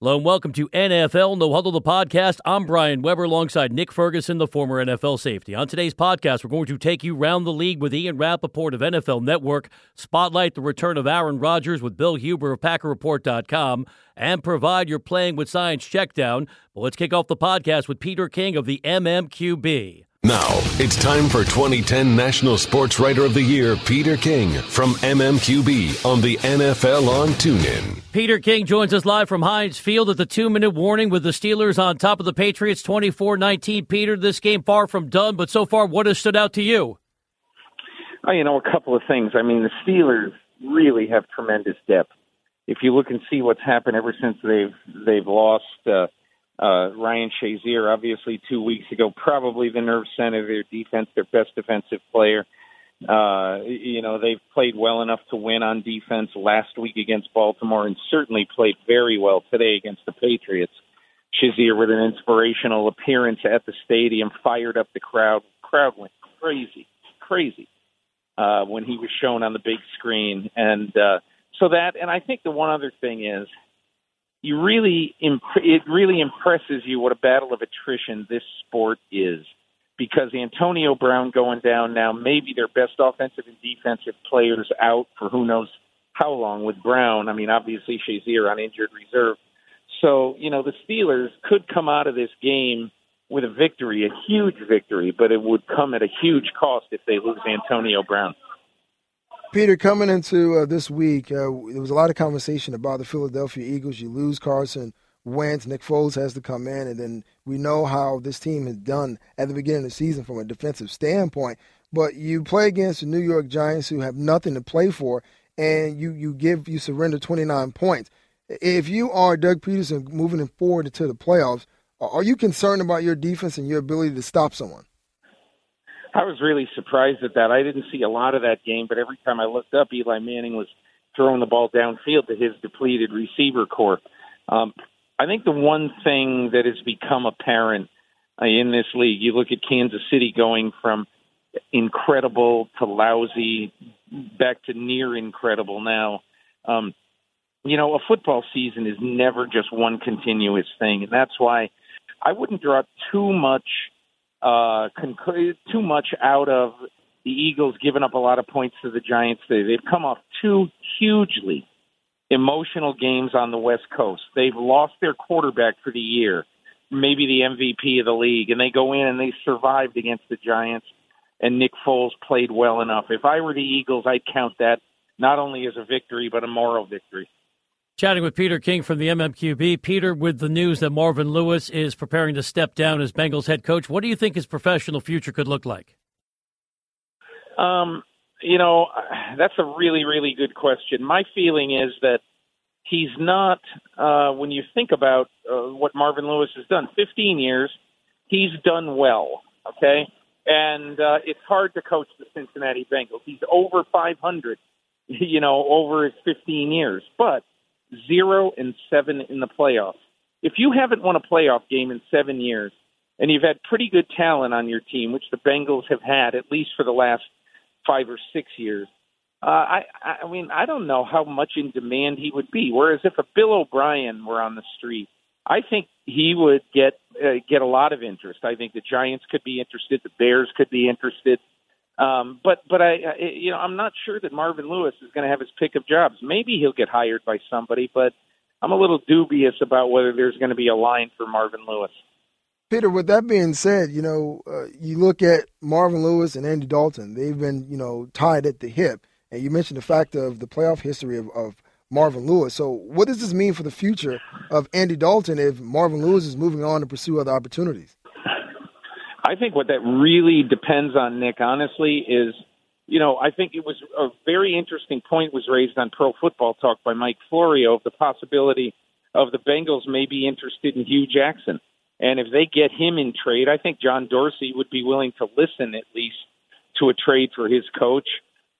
Hello and welcome to NFL No Huddle, the podcast. I'm Brian Weber alongside Nick Ferguson, the former NFL safety. On today's podcast, we're going to take you round the league with Ian Rapoport of NFL Network, spotlight the return of Aaron Rodgers with Bill Huber of PackerReport.com, and provide your Playing with Science checkdown. But let's kick off the podcast with Peter King of the MMQB. Now, it's time for 2010 National Sports Writer of the Year, Peter King from MMQB on the NFL on TuneIn. Peter King joins us live from Heinz Field at the two minute warning with the Steelers on top of the Patriots 24 19. Peter, this game far from done, but so far, what has stood out to you? Oh, you know, a couple of things. I mean, the Steelers really have tremendous depth. If you look and see what's happened ever since they've they've lost uh, uh, Ryan Shazier, obviously two weeks ago, probably the nerve center of their defense, their best defensive player. Uh, you know, they've played well enough to win on defense last week against Baltimore and certainly played very well today against the Patriots. Shazier with an inspirational appearance at the stadium fired up the crowd. Crowd went crazy, crazy uh, when he was shown on the big screen. And uh, so that, and I think the one other thing is, you really imp- it really impresses you what a battle of attrition this sport is because Antonio Brown going down now, maybe their best offensive and defensive players out for who knows how long with Brown. I mean, obviously Shazier on injured reserve. So, you know, the Steelers could come out of this game with a victory, a huge victory, but it would come at a huge cost if they lose Antonio Brown. Peter, coming into uh, this week, uh, there was a lot of conversation about the Philadelphia Eagles. You lose Carson Wentz, Nick Foles has to come in, and then we know how this team has done at the beginning of the season from a defensive standpoint. But you play against the New York Giants, who have nothing to play for, and you you give you surrender 29 points. If you are Doug Pederson moving forward into the playoffs, are you concerned about your defense and your ability to stop someone? I was really surprised at that. I didn't see a lot of that game, but every time I looked up, Eli Manning was throwing the ball downfield to his depleted receiver corps. Um, I think the one thing that has become apparent uh, in this league, you look at Kansas City going from incredible to lousy, back to near incredible now. Um, you know, a football season is never just one continuous thing, and that's why I wouldn't draw too much uh, conc- too much out of the Eagles giving up a lot of points to the Giants. They, they've come off two hugely emotional games on the West Coast. They've lost their quarterback for the year, maybe the MVP of the league, and they go in and they survived against the Giants. And Nick Foles played well enough. If I were the Eagles, I'd count that not only as a victory but a moral victory. Chatting with Peter King from the MMQB. Peter, with the news that Marvin Lewis is preparing to step down as Bengals head coach, what do you think his professional future could look like? Um, you know, that's a really, really good question. My feeling is that he's not, uh, when you think about uh, what Marvin Lewis has done, 15 years, he's done well, okay? And uh, it's hard to coach the Cincinnati Bengals. He's over 500, you know, over his 15 years. But zero and seven in the playoffs. If you haven't won a playoff game in seven years, and you've had pretty good talent on your team, which the Bengals have had at least for the last five or six years, uh, I, I mean, I don't know how much in demand he would be. Whereas if a Bill O'Brien were on the street, I think he would get uh, get a lot of interest. I think the Giants could be interested, the Bears could be interested. Um, but but I, I you know I'm not sure that Marvin Lewis is going to have his pick of jobs. Maybe he'll get hired by somebody, but I'm a little dubious about whether there's going to be a line for Marvin Lewis. Peter, with that being said, you know uh, you look at Marvin Lewis and Andy Dalton. They've been you know tied at the hip, and you mentioned the fact of the playoff history of, of Marvin Lewis. So what does this mean for the future of Andy Dalton if Marvin Lewis is moving on to pursue other opportunities? I think what that really depends on, Nick, honestly, is you know, I think it was a very interesting point was raised on Pro Football Talk by Mike Florio of the possibility of the Bengals may be interested in Hue Jackson. And if they get him in trade, I think John Dorsey would be willing to listen at least to a trade for his coach.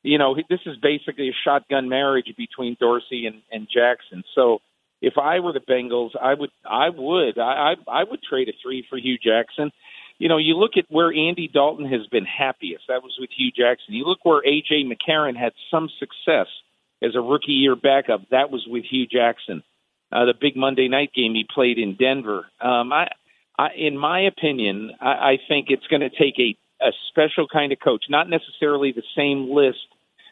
you know, this is basically a shotgun marriage between Dorsey and, and Jackson. So if I were the Bengals, I would, I would, I, I, I would trade a three for Hue Jackson. You know, you look at where Andy Dalton has been happiest. That was with Hue Jackson. You look where AJ McCarron had some success as a rookie year backup. That was with Hue Jackson. Uh, the big Monday night game he played in Denver. Um, I, I, in my opinion, I, I think it's going to take a, a special kind of coach, not necessarily the same list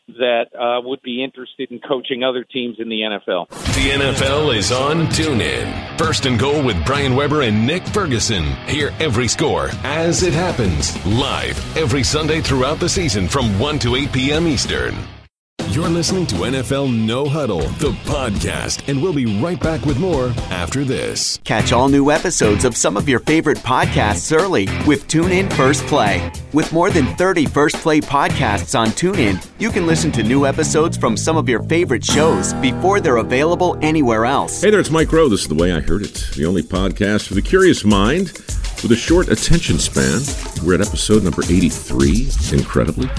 that uh, would be interested in coaching other teams in the NFL. The NFL is on TuneIn. First and goal with Brian Weber and Nick Ferguson. Hear every score as it happens live every Sunday throughout the season from 1 to 8 p.m. Eastern. You're listening to NFL No Huddle, the podcast, and we'll be right back with more after this. Catch all new episodes of some of your favorite podcasts early with TuneIn First Play. With more than 30 First Play podcasts on TuneIn, you can listen to new episodes from some of your favorite shows before they're available anywhere else. Hey there, it's Mike Rowe. This is The Way I Heard It, the only podcast for the curious mind with a short attention span. We're at episode number 83, incredibly.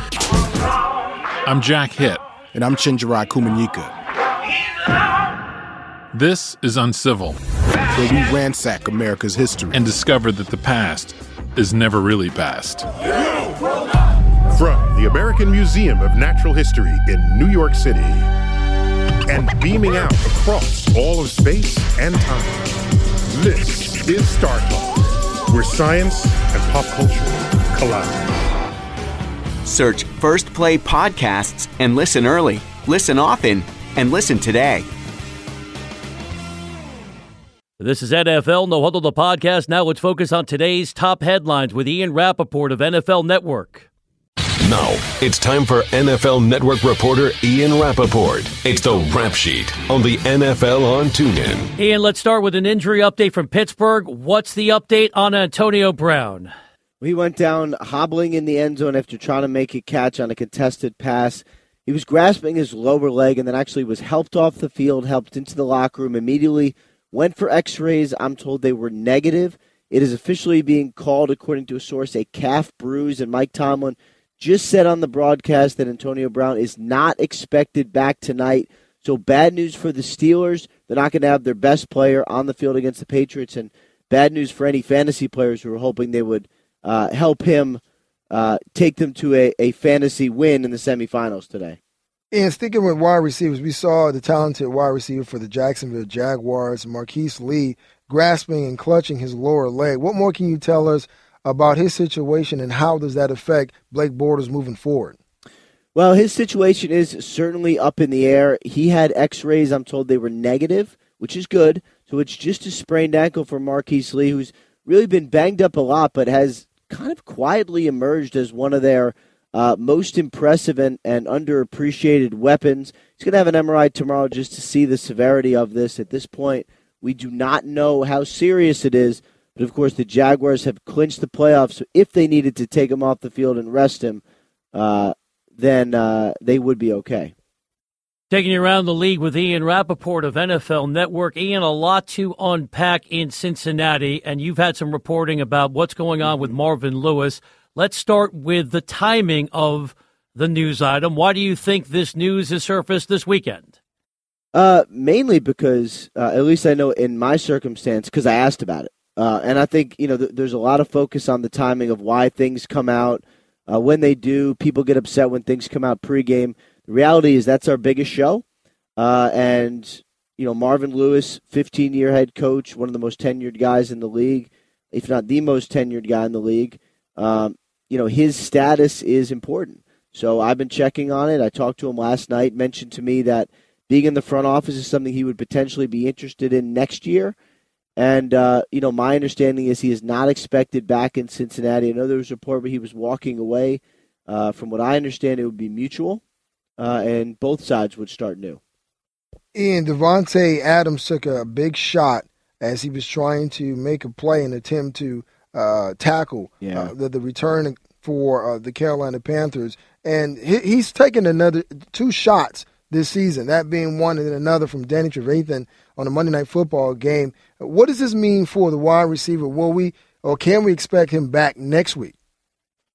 I'm Jack Hitt. And I'm Chenjerai Kumanyika. This is Uncivil, where we ransack America's history and discover that the past is never really past. From the American Museum of Natural History in New York City and beaming out across all of space and time, this is Star Talk, where science and pop culture collide. Search First Play Podcasts and listen early, listen often, and listen today. This is NFL No Huddle the podcast. Now let's focus on today's top headlines with Ian Rapoport of NFL Network. Now, it's time for NFL Network reporter Ian Rapoport. It's the Rap Sheet on the NFL on TuneIn. Ian, let's start with an injury update from Pittsburgh. What's the update on Antonio Brown? He went down hobbling in the end zone after trying to make a catch on a contested pass. He was grasping his lower leg and then actually was helped off the field, helped into the locker room immediately, went for x rays. I'm told they were negative. It is officially being called, according to a source, a calf bruise. And Mike Tomlin just said on the broadcast that Antonio Brown is not expected back tonight. So bad news for the Steelers. They're not going to have their best player on the field against the Patriots. And bad news for any fantasy players who are hoping they would uh, help him uh, take them to a, a fantasy win in the semifinals today. And sticking with wide receivers, we saw the talented wide receiver for the Jacksonville Jaguars, Marquise Lee, grasping and clutching his lower leg. What more can you tell us about his situation and how does that affect Blake Bortles moving forward? Well, his situation is certainly up in the air. He had x rays, I'm told they were negative, which is good. So it's just a sprained ankle for Marquise Lee, who's really been banged up a lot, but has kind of quietly emerged as one of their uh, most impressive and, and underappreciated weapons. He's going to have an MRI tomorrow just to see the severity of this. At this point, we do not know how serious it is. But of course, the Jaguars have clinched the playoffs. So if they needed to take him off the field and rest him, uh, then uh, they would be okay. Taking you around the league with Ian Rapoport of NFL Network. Ian, a lot to unpack in Cincinnati, and you've had some reporting about what's going on with Marvin Lewis. Let's start with the timing of the news item. Why do you think this news has surfaced this weekend? Uh, mainly because, uh, at least I know in my circumstance, because I asked about it. Uh, and I think, you know, th- there's a lot of focus on the timing of why things come out. Uh, when they do, people get upset when things come out pregame. The reality is that's our biggest show. Uh, and, you know, Marvin Lewis, 15 year head coach, one of the most tenured guys in the league, if not the most tenured guy in the league. Um, you know, his status is important. So I've been checking on it. I talked to him last night, mentioned to me that being in the front office is something he would potentially be interested in next year. And, uh, you know, my understanding is he is not expected back in Cincinnati. I know there was a report where he was walking away. Uh, from what I understand, it would be mutual uh, and both sides would start new. Ian Davante Adams took a big shot as he was trying to make a play and attempt to uh, tackle yeah. uh, the, the return for uh, the Carolina Panthers, and he, he's taken another two shots this season. That being one, and then another from Danny Trevathan on a Monday Night Football game. What does this mean for the wide receiver? Will we or can we expect him back next week?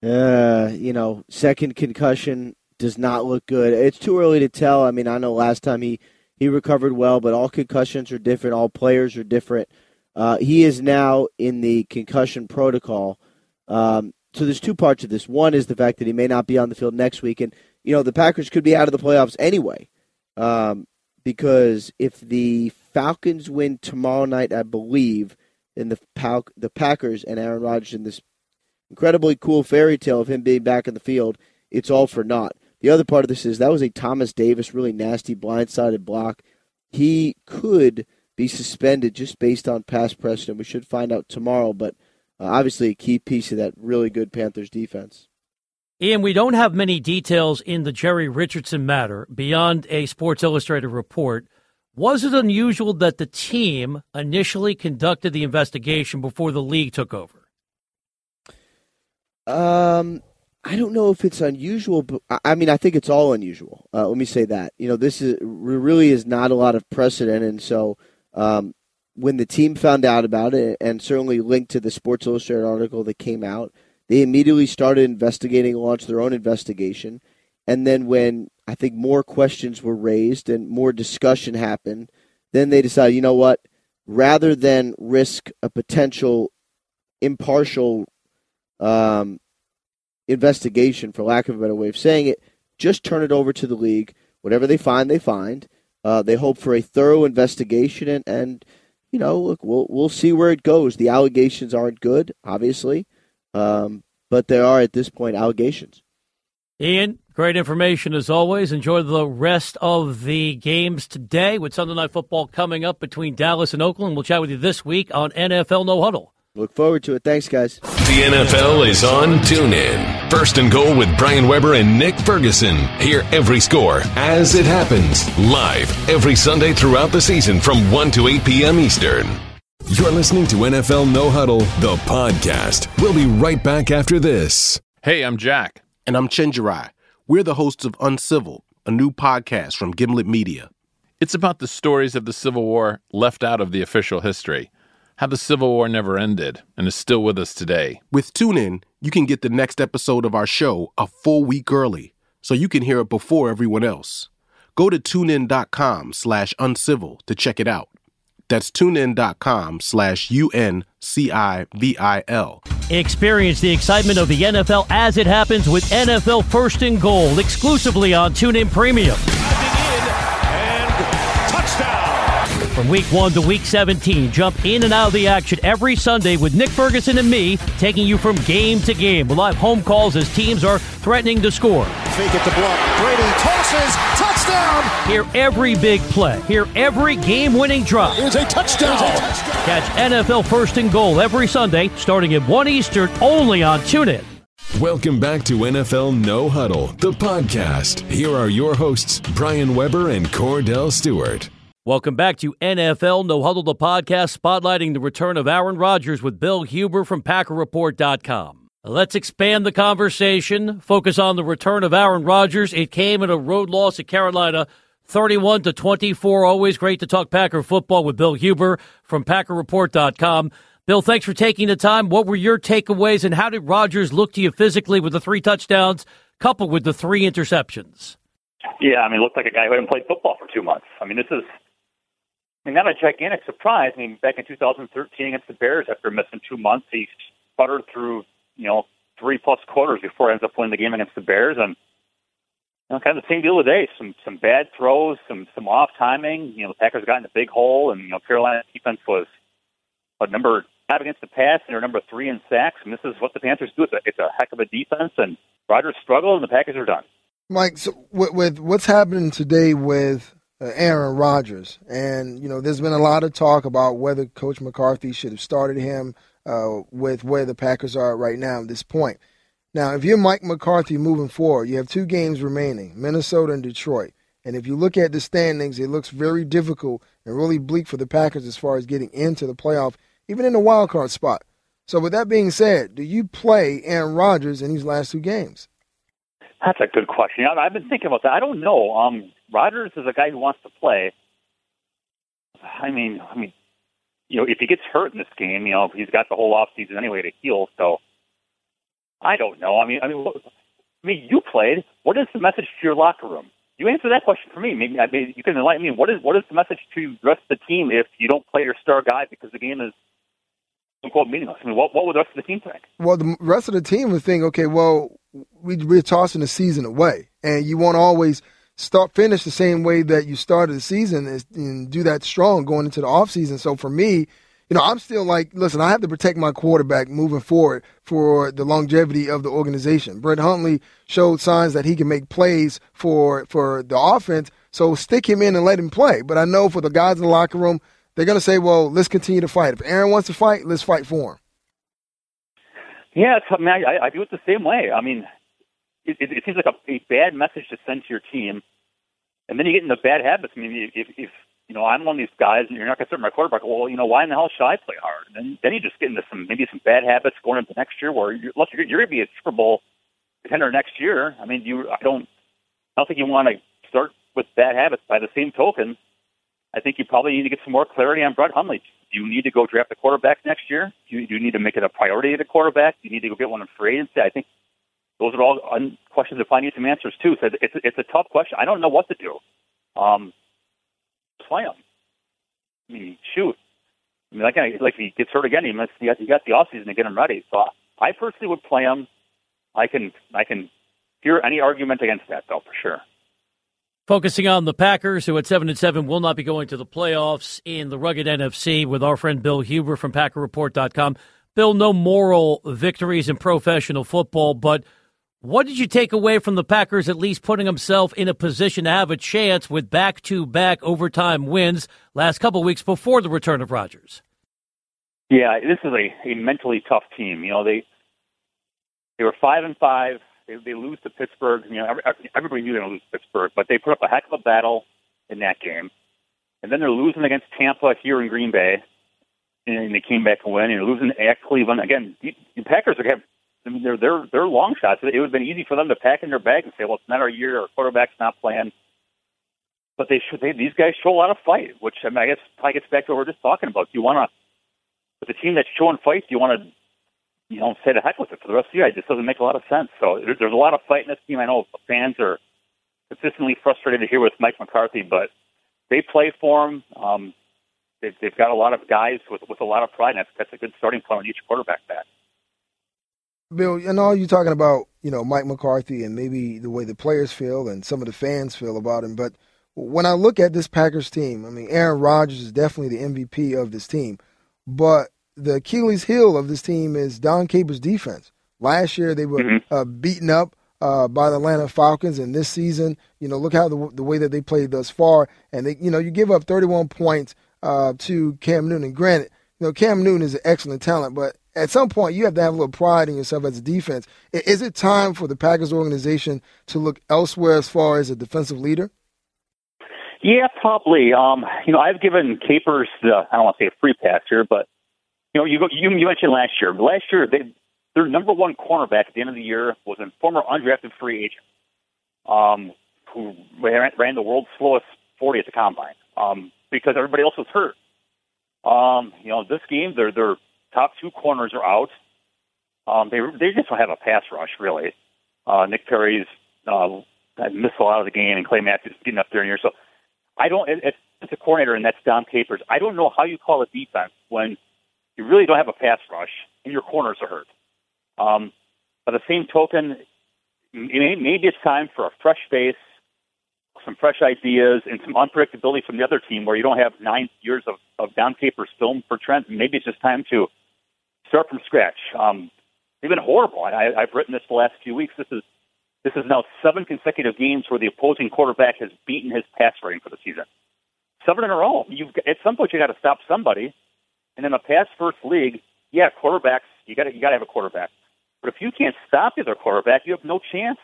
Uh, you know, second concussion does not look good. It's too early to tell. I mean, I know last time he he recovered well, but all concussions are different. All players are different. Uh, he is now in the concussion protocol. Um, so there's two parts of this. One is the fact that he may not be on the field next week, and you know the Packers could be out of the playoffs anyway, um, because if the Falcons win tomorrow night, I believe, then the Pal- the Packers and Aaron Rodgers in this incredibly cool fairy tale of him being back in the field, it's all for naught. The other part of this is that was a Thomas Davis really nasty blindsided block. He could be suspended just based on past precedent. We should find out tomorrow, but uh, obviously a key piece of that really good Panthers defense. Ian, we don't have many details in the Jerry Richardson matter beyond a Sports Illustrated report. Was it unusual that the team initially conducted the investigation before the league took over? Um, I don't know if it's unusual, but I mean, I think it's all unusual. Uh, let me say that. You know, this is really is not a lot of precedent, and so um, when the team found out about it, and certainly linked to the Sports Illustrated article that came out, they immediately started investigating, launched their own investigation, and then when I think more questions were raised and more discussion happened, then they decided, you know what, rather than risk a potential impartial um, investigation, for lack of a better way of saying it, just turn it over to the league. Whatever they find, they find. Uh, they hope for a thorough investigation, and, and you know, look, we'll we'll see where it goes. The allegations aren't good, obviously, um, but there are at this point allegations. Ian, great information as always. Enjoy the rest of the games today with Sunday Night Football coming up between Dallas and Oakland. We'll chat with you this week on NFL No Huddle. Look forward to it. Thanks, guys. The NFL is on TuneIn. First and goal with Brian Weber and Nick Ferguson. Hear every score as it happens live every Sunday throughout the season from 1 to 8 p.m. Eastern. You're listening to NFL No Huddle, the podcast. We'll be right back after this. Hey, I'm Jack. And I'm Chenjerai. We're the hosts of Uncivil, a new podcast from Gimlet Media. It's about the stories of the Civil War left out of the official history how the Civil War never ended and is still with us today. With TuneIn, you can get the next episode of our show a full week early, so you can hear it before everyone else. Go to tunein.com slash uncivil to check it out. That's tunein.com slash U-N-C-I-V-I-L. Experience the excitement of the NFL as it happens with NFL First and Goal exclusively on TuneIn Premium. From week 1 to week 17, jump in and out of the action every Sunday with Nick Ferguson and me, taking you from game to game with live home calls as teams are threatening to score. Fake it to block. Brady tosses. Touchdown. Hear every big play. Hear every game-winning drop. Here's a touchdown. Catch NFL First and Goal every Sunday, starting at 1 Eastern, only on TuneIn. Welcome back to NFL No Huddle, the podcast. Here are your hosts, Brian Weber and Kordell Stewart. Welcome back to NFL No Huddle, the podcast spotlighting the return of Aaron Rodgers with Bill Huber from PackerReport.com. Let's expand the conversation, focus on the return of Aaron Rodgers. It came in a road loss at Carolina, 31 to 24. Always great to talk Packer football with Bill Huber from PackerReport.com. Bill, thanks for taking the time. What were your takeaways, and how did Rodgers look to you physically with the three touchdowns coupled with the three interceptions? Yeah, I mean, it looked like a guy who hadn't played football for two months. I mean, this is I mean, not a gigantic surprise. I mean, back in 2013 against the Bears, after missing two months, he sputtered through, you know, three plus quarters before he ends up winning the game against the Bears. And you know, kind of the same deal today. Some some bad throws, some some off timing. You know, the Packers got in a big hole, and you know, Carolina's defense was a number five against the pass, and they're number three in sacks. And this is what the Panthers do. It's a, it's a heck of a defense, and Rodgers struggled, and the Packers are done. Mike, so with, with what's happening today with Aaron Rodgers. And, you know, there's been a lot of talk about whether Coach McCarthy should have started him uh, with where the Packers are right now at this point. Now, if you're Mike McCarthy moving forward, you have two games remaining Minnesota and Detroit. And if you look at the standings, it looks very difficult and really bleak for the Packers as far as getting into the playoff, even in the wild card spot. So, with that being said, do you play Aaron Rodgers in these last two games? That's a good question. I've been thinking about that. I don't know. Um, Rodgers is a guy who wants to play. I mean, I mean, you know, if he gets hurt in this game, you know, he's got the whole off season anyway to heal. So I don't know. I mean, I mean, I mean, you played. What is the message to your locker room? You answer that question for me. Maybe I mean, you can enlighten me. What is what is the message to the rest of the team if you don't play your star guy because the game is quote meaningless? I mean, what what would the rest of the team think? Well, the rest of the team would think, okay, well, we, we're tossing the season away, and you won't always start finish the same way that you started the season and do that strong going into the off season. So for me, you know, I'm still like, listen, I have to protect my quarterback moving forward for the longevity of the organization. Brett Hundley showed signs that he can make plays for for the offense, so stick him in and let him play. But I know for the guys in the locker room, they're going to say, well, let's continue to fight. If Aaron wants to fight, let's fight for him. Yeah, I mean, I, I do it the same way. I mean, it, it, it seems like a, a bad message to send to your team, and then you get into bad habits. I mean, if, if you know, I'm one of these guys, and you're not going to start my quarterback. Well, you know, why in the hell should I play hard? And then, then you just get into some maybe some bad habits going into next year, where you're, look, you're, you're going to be a Super Bowl contender next year. I mean, you, I don't, I don't think you want to start with bad habits. By the same token, I think you probably need to get some more clarity on Brett Hundley. Do you need to go draft a quarterback next year? Do you, do you need to make it a priority at a quarterback? Do you need to go get one in free agency? I think those are all un- questions that probably need some answers too. So it's it's a tough question. I don't know what to do. Um, play him. I mean, shoot. I mean, like, like if he gets hurt again, he must. You got, got the off season to get him ready. So I personally would play him. I can I can hear any argument against that, though, for sure. Focusing on the Packers, who at seven and seven will not be going to the playoffs in the rugged NFC, with our friend Bill Huber from PackerReport.com. Bill, no moral victories in professional football, but what did you take away from the Packers at least putting himself in a position to have a chance with back to back overtime wins last couple weeks before the return of Rodgers? Yeah, this is a, a mentally tough team. You know, they they were five and five. They, they lose to Pittsburgh. You know, every, everybody knew they were going to lose to Pittsburgh, but they put up a heck of a battle in that game. And then they're losing against Tampa here in Green Bay, and they came back and win. And they're losing at Cleveland again. The, the Packers are have I mean, they're they're they're long shots. It would have been easy for them to pack in their bag and say, "Well, it's not our year. Our quarterback's not playing." But they should. They, these guys show a lot of fight, which I, mean, I guess probably gets back to what we're just talking about. Do you want to, with a team that's showing fight, do you want to, you know, say the heck with it for the rest of the year? It just doesn't make a lot of sense. So there's, there's a lot of fight in this team. I know fans are consistently frustrated to hear with Mike McCarthy, but they play for him. Um, they've, they've got a lot of guys with with a lot of pride, and that's, that's a good starting point on each quarterback back. Bill, I know you're talking about, you know, Mike McCarthy and maybe the way the players feel and some of the fans feel about him, but when I look at this Packers team, I mean, Aaron Rodgers is definitely the MVP of this team, but the Achilles heel of this team is Dom Capers' defense. Last year they were mm-hmm. uh, beaten up uh, by the Atlanta Falcons, and this season, you know, look how the, the way that they played thus far, and they, you know, you give up 31 points uh, to Cam Newton. And Granted, you know, Cam Newton is an excellent talent, but at some point you have to have a little pride in yourself as a defense. Is it time for the Packers organization to look elsewhere as far as a defensive leader? Yeah, probably. Um, you know, I've given Capers the I don't want to say a free pass here, but you know, you you, you mentioned last year. Last year, they, their number one cornerback at the end of the year was a former undrafted free agent, um, who ran, ran the world's slowest 40 at the combine, um, because everybody else was hurt. Um, you know, this game, they're they're top two corners are out. Um, they they just don't have a pass rush really. Uh, Nick Perry's uh, missed a lot of the game, and Clay Matthews getting up there in here. So I don't. It, it's a coordinator, and that's Dom Capers. I don't know how you call a defense when you really don't have a pass rush and your corners are hurt. Um, by the same token, maybe it's time for a fresh face, some fresh ideas, and some unpredictability from the other team where you don't have nine years of, of Dom Capers film for Trent. Maybe it's just time to start from scratch. Um, they've been horrible. I, I've written this the last few weeks. This is this is now seven consecutive games where the opposing quarterback has beaten his pass rating for the season. Seven in a row. You've at some point you got to stop somebody. And in a pass first league, yeah, quarterbacks you got you got to have a quarterback. But if you can't stop the other quarterback, you have no chance.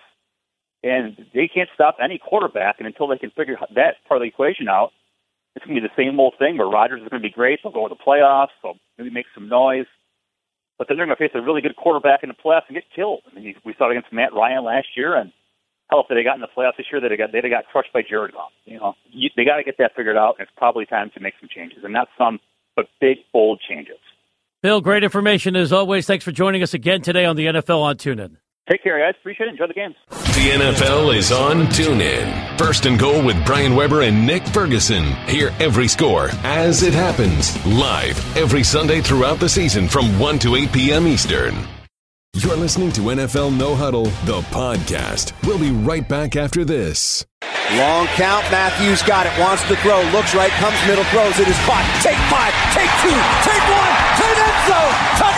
And they can't stop any quarterback, and until they can figure that part of the equation out, it's going to be the same old thing where Rodgers is going to be great. They'll go to the playoffs. They'll maybe make some noise but then they're going to face a really good quarterback in the playoffs and get killed. I mean, we saw it against Matt Ryan last year, and hell, if they got in the playoffs this year, they'd have got they'd have got crushed by Jared Goff. You know, you, they got to get that figured out, and it's probably time to make some changes, and not some, but big, bold changes. Bill, great information as always. Thanks for joining us again today on the NFL on TuneIn. Take care, guys. Appreciate it. Enjoy the games. The NFL is on TuneIn. First and goal with Brian Weber and Nick Ferguson. Hear every score as it happens live every Sunday throughout the season from 1 to 8 p.m. Eastern. You're listening to NFL No Huddle, the podcast. We'll be right back after this. Long count. Matthews got it. Wants to throw. Looks right. Comes middle. Throws. It is caught. Take five. Take two. Take one. To the end zone. Touchdown Detroit Lions.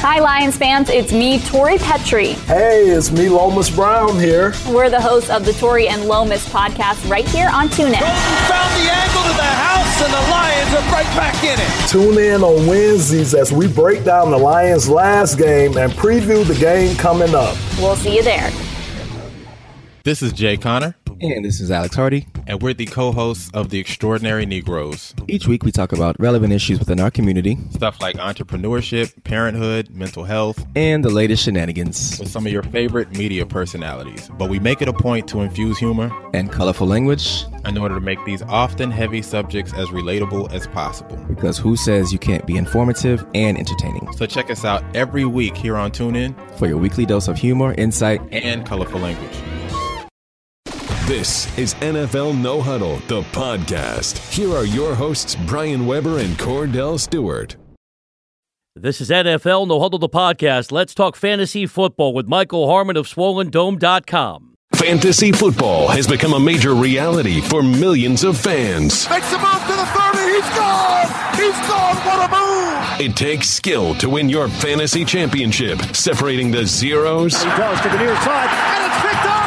Hi, Lions fans. It's me, Tori Petrie. Hey, it's me, Lomas Brown here. We're the hosts of the Tori and Lomas podcast right here on TuneIn. Golden found the angle to the house, and the Lions are right back in it. Tune in on Wednesdays as we break down the Lions' last game and preview the game coming up. We'll see you there. This is Jay Connor. And this is Alex Hardy. And we're the co hosts of The Extraordinary Negroes. Each week we talk about relevant issues within our community Stuff like entrepreneurship, parenthood, mental health, and the latest shenanigans with some of your favorite media personalities. But we make it a point to infuse humor and colorful language in order to make these often heavy subjects as relatable as possible. Because who says you can't be informative and entertaining? So check us out every week here on TuneIn for your weekly dose of humor, insight, and colorful language. This is NFL No Huddle, the podcast. Here are your hosts, Brian Weber and Kordell Stewart. This is NFL No Huddle, the podcast. Let's talk fantasy football with Michael Harmon of SwollenDome.com. Fantasy football has become a major reality for millions of fans. Makes a move to the 30. He's gone. He's gone. What a move. It takes skill to win your fantasy championship, separating the zeros. He goes to the near side, and it's picked off.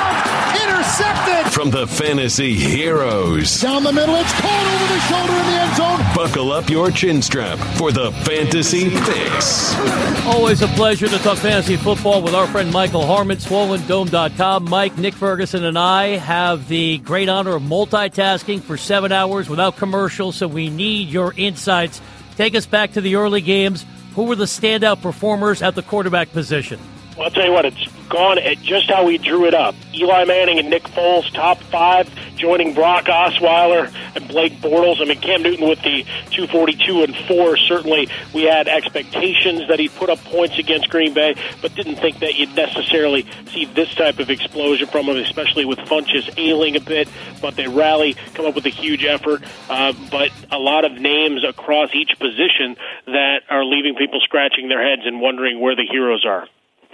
Intercepted. From the fantasy heroes. Down the middle, it's caught over the shoulder in the end zone. Buckle up your chin strap for the Fantasy Fix. Always a pleasure to talk fantasy football with our friend Michael Harmon, SwollenDome.com. Mike, Nick Ferguson, and I have the great honor of multitasking for seven hours without commercials, so we need your insights. Take us back to the early games. Who were the standout performers at the quarterback position? Well, I'll tell you what, it's gone at just how we drew it up. Eli Manning and Nick Foles, top five, joining Brock Osweiler and Blake Bortles. I mean, Cam Newton with the 242 and 4. Certainly, we had expectations that he'd put up points against Green Bay, but didn't think that you'd necessarily see this type of explosion from him, especially with Funchess ailing a bit. But they rally, come up with a huge effort. Uh, but a lot of names across each position that are leaving people scratching their heads and wondering where the heroes are.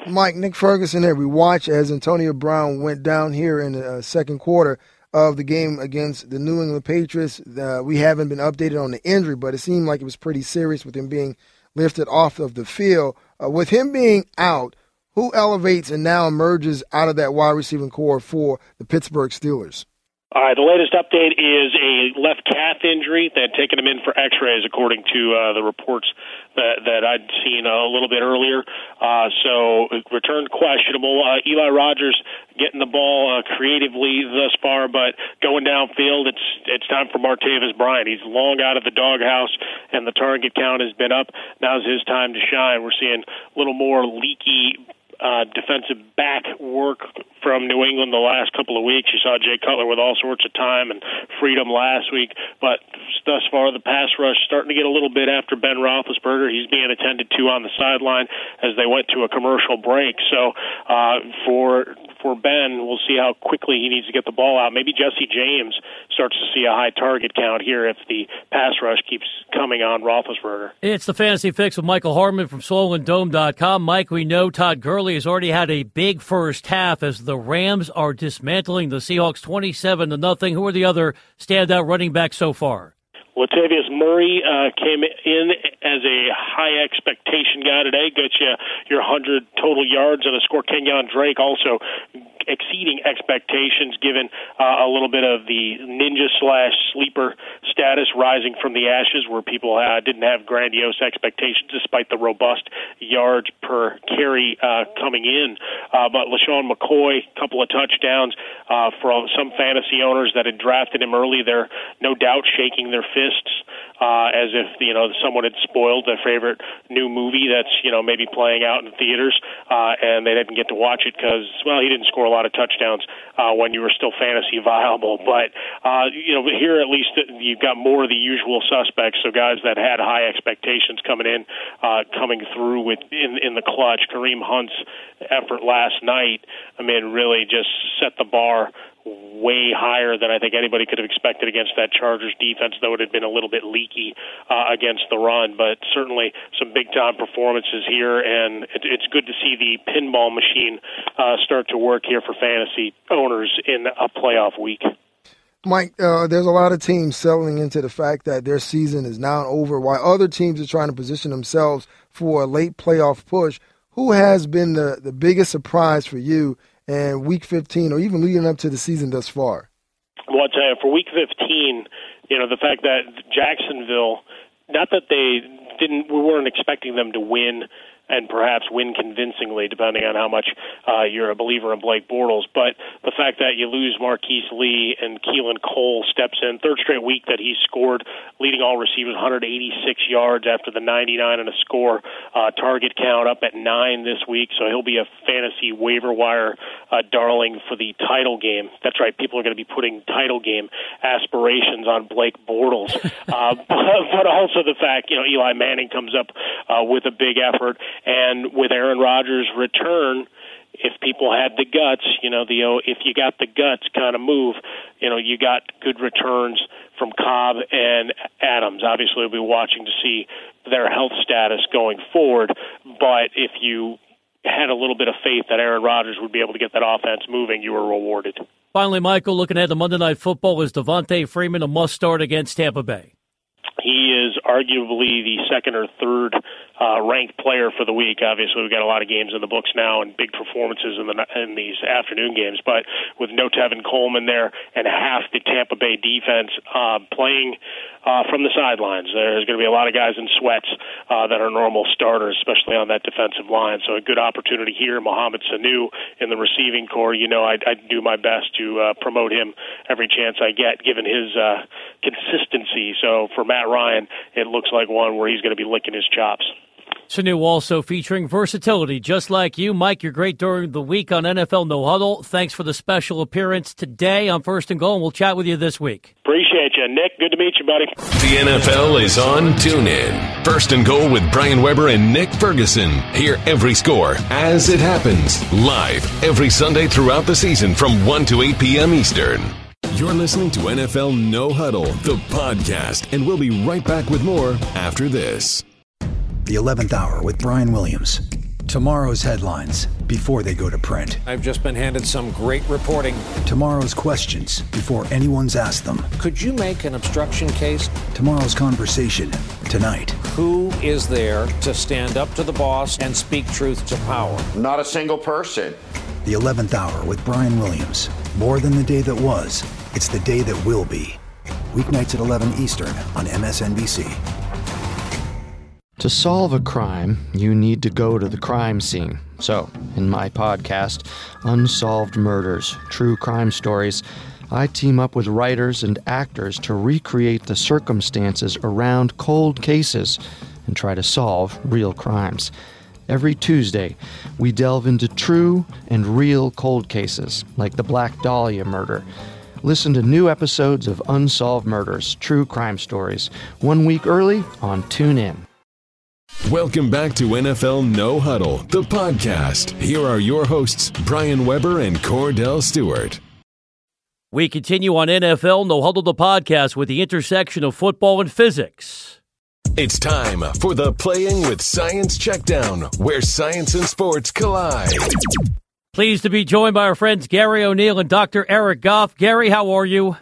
Mike, Nick Ferguson here. We watch as Antonio Brown went down here in the uh, second quarter of the game against the New England Patriots. Uh, we haven't been updated on the injury, but it seemed like it was pretty serious with him being lifted off of the field. Uh, with him being out, who elevates and now emerges out of that wide receiving corps for the Pittsburgh Steelers? All right, the latest update is a left calf injury. They had taken him in for X-rays, according to uh, the reports that, that I'd seen a little bit earlier. Uh, so returned questionable. Uh, Eli Rogers getting the ball uh, creatively thus far, but going downfield, it's it's time for Martavis Bryant. He's long out of the doghouse, and the target count has been up. Now's his time to shine. We're seeing a little more leaky uh, defensive back work from New England the last couple of weeks. You saw Jay Cutler with all sorts of time and freedom last week, but thus far the pass rush starting to get a little bit after Ben Roethlisberger. He's being attended to on the sideline as they went to a commercial break. So uh, for for Ben, we'll see how quickly he needs to get the ball out. Maybe Jesse James starts to see a high target count here if the pass rush keeps coming on Roethlisberger. It's the Fantasy Fix with Michael Harmon from SwollenDome.com. Mike, we know Todd Gurley has already had a big first half as the Rams are dismantling the Seahawks 27 to nothing. Who are the other standout running backs so far? Latavius Murray uh, came in as a high expectation guy today. Got you your 100 total yards and a score. Kenyan Drake also exceeding expectations, given uh, a little bit of the ninja slash sleeper status rising from the ashes, where people uh, didn't have grandiose expectations despite the robust yards per carry uh, coming in. Uh, but LeSean McCoy, couple of touchdowns uh, for some fantasy owners that had drafted him early. They're no doubt shaking their fists uh, as if you know someone had spoiled their favorite new movie that's you know maybe playing out in theaters, uh, and they didn't get to watch it because well he didn't score a lot of touchdowns uh, when you were still fantasy viable. But Uh, you know, here at least you've got more of the usual suspects. So guys that had high expectations coming in, uh, coming through with in in the clutch. Kareem Hunt's effort last night, I mean, really just set the bar way higher than I think anybody could have expected against that Chargers defense, though it had been a little bit leaky uh, against the run. But certainly some big time performances here, and it, it's good to see the pinball machine uh, start to work here for fantasy owners in a playoff week. Mike, uh, there's a lot of teams settling into the fact that their season is now over, while other teams are trying to position themselves for a late playoff push. Who has been the, the biggest surprise for you and Week 15, or even leading up to the season thus far? Well, I'll tell you, for Week 15, you know, the fact that Jacksonville, not that they didn't, we weren't expecting them to win and perhaps win convincingly, depending on how much uh, you're a believer in Blake Bortles. But the fact that you lose Marquise Lee and Keelan Cole steps in, third straight week that he scored, leading all receivers 186 yards after the 99 and a score. Uh, target count up at nine this week, so he'll be a fantasy waiver wire uh, darling for the title game. That's right, people are going to be putting title game aspirations on Blake Bortles. uh, but, but also the fact, you know, Eli Manning comes up uh, with a big effort. And with Aaron Rodgers' return, if people had the guts, you know, the oh, if you got the guts kind of move, you know, you got good returns from Cobb and Adams. Obviously, we'll be watching to see their health status going forward. But if you had a little bit of faith that Aaron Rodgers would be able to get that offense moving, you were rewarded. Finally, Michael, looking at the Monday Night Football, is Devonta Freeman a must start against Tampa Bay? He is arguably the second or third uh, ranked player for the week. Obviously, we've got a lot of games in the books now and big performances in the in these afternoon games. But with no Tevin Coleman there and half the Tampa Bay defense uh, playing uh, from the sidelines, there's going to be a lot of guys in sweats uh, that are normal starters, especially on that defensive line. So a good opportunity here. Mohamed Sanu in the receiving corps. You know, I, do my best to uh, promote him every chance I get, given his uh, consistency. So for Matt Ryan, it looks like one where he's going to be licking his chops. Sanu also featuring versatility, just like you. Mike, you're great during the week on NFL No Huddle. Thanks for the special appearance today on First and Goal, and we'll chat with you this week. Appreciate you. Nick, good to meet you, buddy. The NFL is on TuneIn. First and Goal with Brian Weber and Nick Ferguson. Hear every score as it happens, live every Sunday throughout the season from 1 to 8 p.m. Eastern. You're listening to NFL No Huddle, the podcast, and we'll be right back with more after this. The 11th Hour with Brian Williams. Tomorrow's headlines before they go to print. I've just been handed some great reporting. Tomorrow's questions before anyone's asked them. Could you make an obstruction case? Tomorrow's conversation tonight. Who is there to stand up to the boss and speak truth to power? Not a single person. The 11th Hour with Brian Williams. More than the day that was, it's the day that will be. Weeknights at 11 Eastern on MSNBC. To solve a crime, you need to go to the crime scene. So, in my podcast, Unsolved Murders True Crime Stories, I team up with writers and actors to recreate the circumstances around cold cases and try to solve real crimes. Every Tuesday, we delve into true and real cold cases, like the Black Dahlia murder. Listen to new episodes of Unsolved Murders True Crime Stories one week early on TuneIn. Welcome back to NFL No Huddle, the podcast. Here are your hosts, Brian Weber and Kordell Stewart. We continue on NFL No Huddle, the podcast, with the intersection of football and physics. It's time for the Playing with Science Checkdown, where science and sports collide. Pleased to be joined by our friends Gary O'Neill and Dr. Eric Goff. Gary, how are you?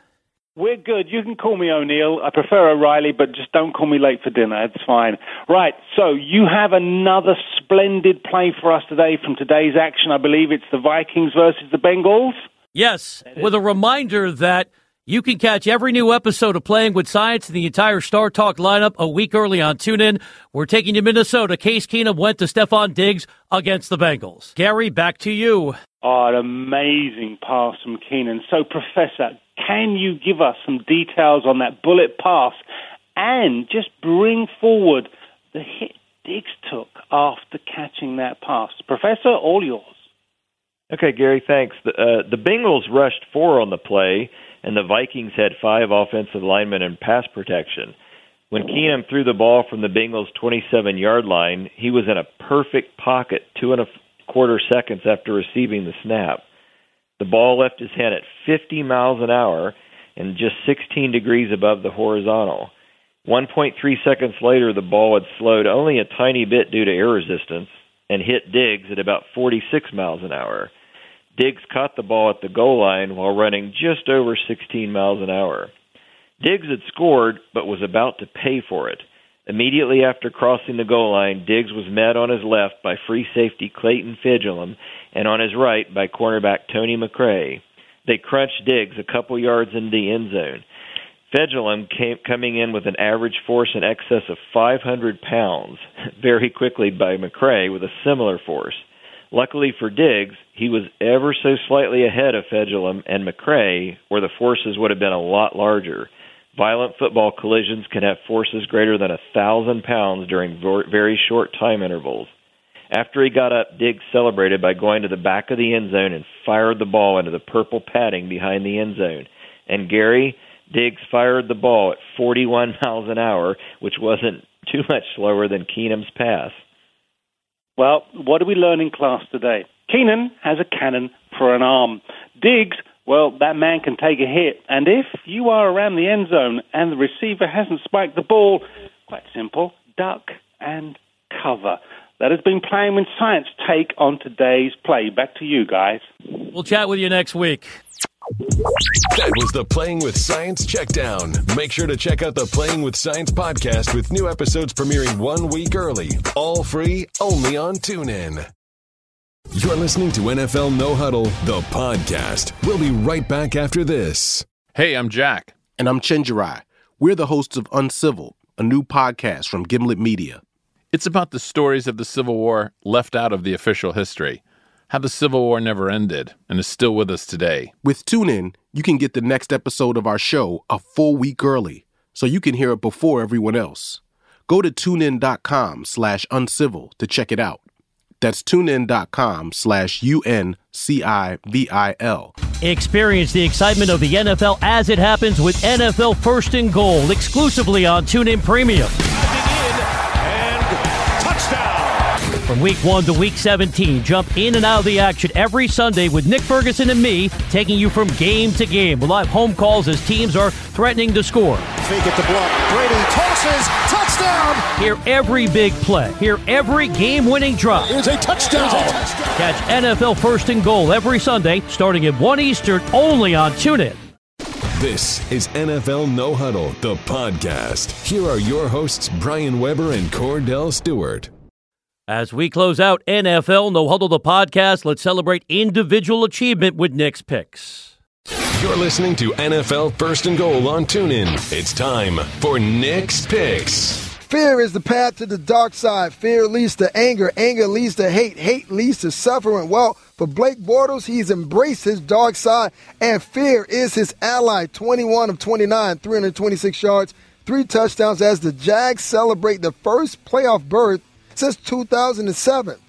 We're good. You can call me O'Neill. I prefer O'Reilly, but just don't call me late for dinner. It's fine. Right. So you have another splendid play for us today from today's action. I believe it's the Vikings versus the Bengals. Yes, with a reminder that you can catch every new episode of Playing with Science and the entire Star Talk lineup a week early on TuneIn. We're taking you to Minnesota. Case Keenum went to Stefon Diggs against the Bengals. Gary, back to you. Oh, an amazing pass from Keenum. So, Professor, can you give us some details on that bullet pass and just bring forward the hit Diggs took after catching that pass? Professor, all yours. Okay, Gary, thanks. The, uh, the Bengals rushed four on the play and the Vikings had five offensive linemen in pass protection. When Keenum threw the ball from the Bengals' 27 yard line, he was in a perfect pocket two and a quarter seconds after receiving the snap. The ball left his hand at 50 miles an hour and just 16 degrees above the horizontal. 1.3 seconds later, the ball had slowed only a tiny bit due to air resistance and hit Diggs at about 46 miles an hour. Diggs caught the ball at the goal line while running just over 16 miles an hour. Diggs had scored but was about to pay for it. Immediately after crossing the goal line, Diggs was met on his left by free safety Clayton Fejedelem and on his right by cornerback Tony McRae. They crunched Diggs a couple yards into the end zone. Fejedelem came coming in with an average force in excess of 500 pounds, very quickly by McRae with a similar force. Luckily for Diggs, he was ever so slightly ahead of Fejedelem and McRae, where the forces would have been a lot larger. Violent football collisions can have forces greater than a thousand pounds during very short time intervals. After he got up, Diggs celebrated by going to the back of the end zone and fired the ball into the purple padding behind the end zone. And Gary, Diggs fired the ball at 41 miles an hour, which wasn't too much slower than Keenum's pass. Well, what do we learn in class today? Keenum has a cannon for an arm. Diggs, well, that man can take a hit. And if you are around the end zone and the receiver hasn't spiked the ball, quite simple, duck and cover. That has been playing with science. Take on today's play. Back to you, guys. We'll chat with you next week. That was the Playing with Science Checkdown. Make sure to check out the Playing with Science podcast with new episodes premiering one week early. All free, only on TuneIn. You're listening to NFL No Huddle, the podcast. We'll be right back after this. Hey, I'm Jack. And I'm Chenjerai. We're the hosts of Uncivil, a new podcast from Gimlet Media. It's about the stories of the Civil War left out of the official history how the Civil War never ended and is still with us today. With TuneIn, you can get the next episode of our show a full week early, so you can hear it before everyone else. Go to tunein.com slash uncivil to check it out. That's tunein.com slash U-N-C-I-V-I-L. Experience the excitement of the NFL as it happens with NFL First and Goal exclusively on TuneIn Premium. From week 1 to week 17, jump in and out of the action every Sunday with Nick Ferguson and me, taking you from game to game. We'll have home calls as teams are threatening to score. Fake it to block. Brady tosses. Touchdown. Hear every big play. Hear every game winning drop. Here's a touchdown. Here's a touchdown. Catch NFL First and Goal every Sunday, starting at 1 Eastern, only on TuneIn. This is NFL No Huddle, the podcast. Here are your hosts, Brian Weber and Kordell Stewart. As we close out NFL No Huddle the podcast, let's celebrate individual achievement with Nick's picks. You're listening to NFL First and Goal on TuneIn. It's time for Nick's picks. Fear is the path to the dark side. Fear leads to anger. Anger leads to hate. Hate leads to suffering. Well, for Blake Bortles, he's embraced his dark side, and fear is his ally. 21 of 29, 326 yards, three touchdowns as the Jags celebrate the first playoff berth since 2007.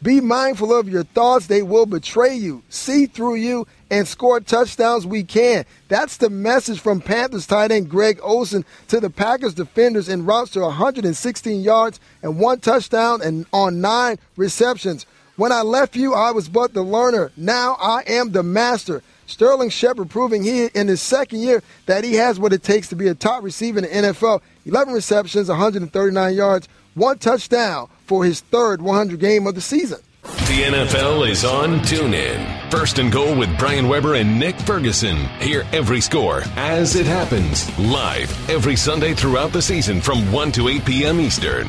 Be mindful of your thoughts. They will betray you, see through you, and score touchdowns we can. That's the message from Panthers tight end Greg Olsen to the Packers defenders in routes to 116 yards and one touchdown and on nine receptions. When I left you, I was but the learner. Now I am the master. Sterling Shepard proving he in his second year that he has what it takes to be a top receiver in the NFL. 11 receptions, 139 yards, one touchdown for his third 100 game of the season. The NFL is on TuneIn. First and goal with Brian Weber and Nick Ferguson. Hear every score as it happens live every Sunday throughout the season from 1 to 8 p.m. Eastern.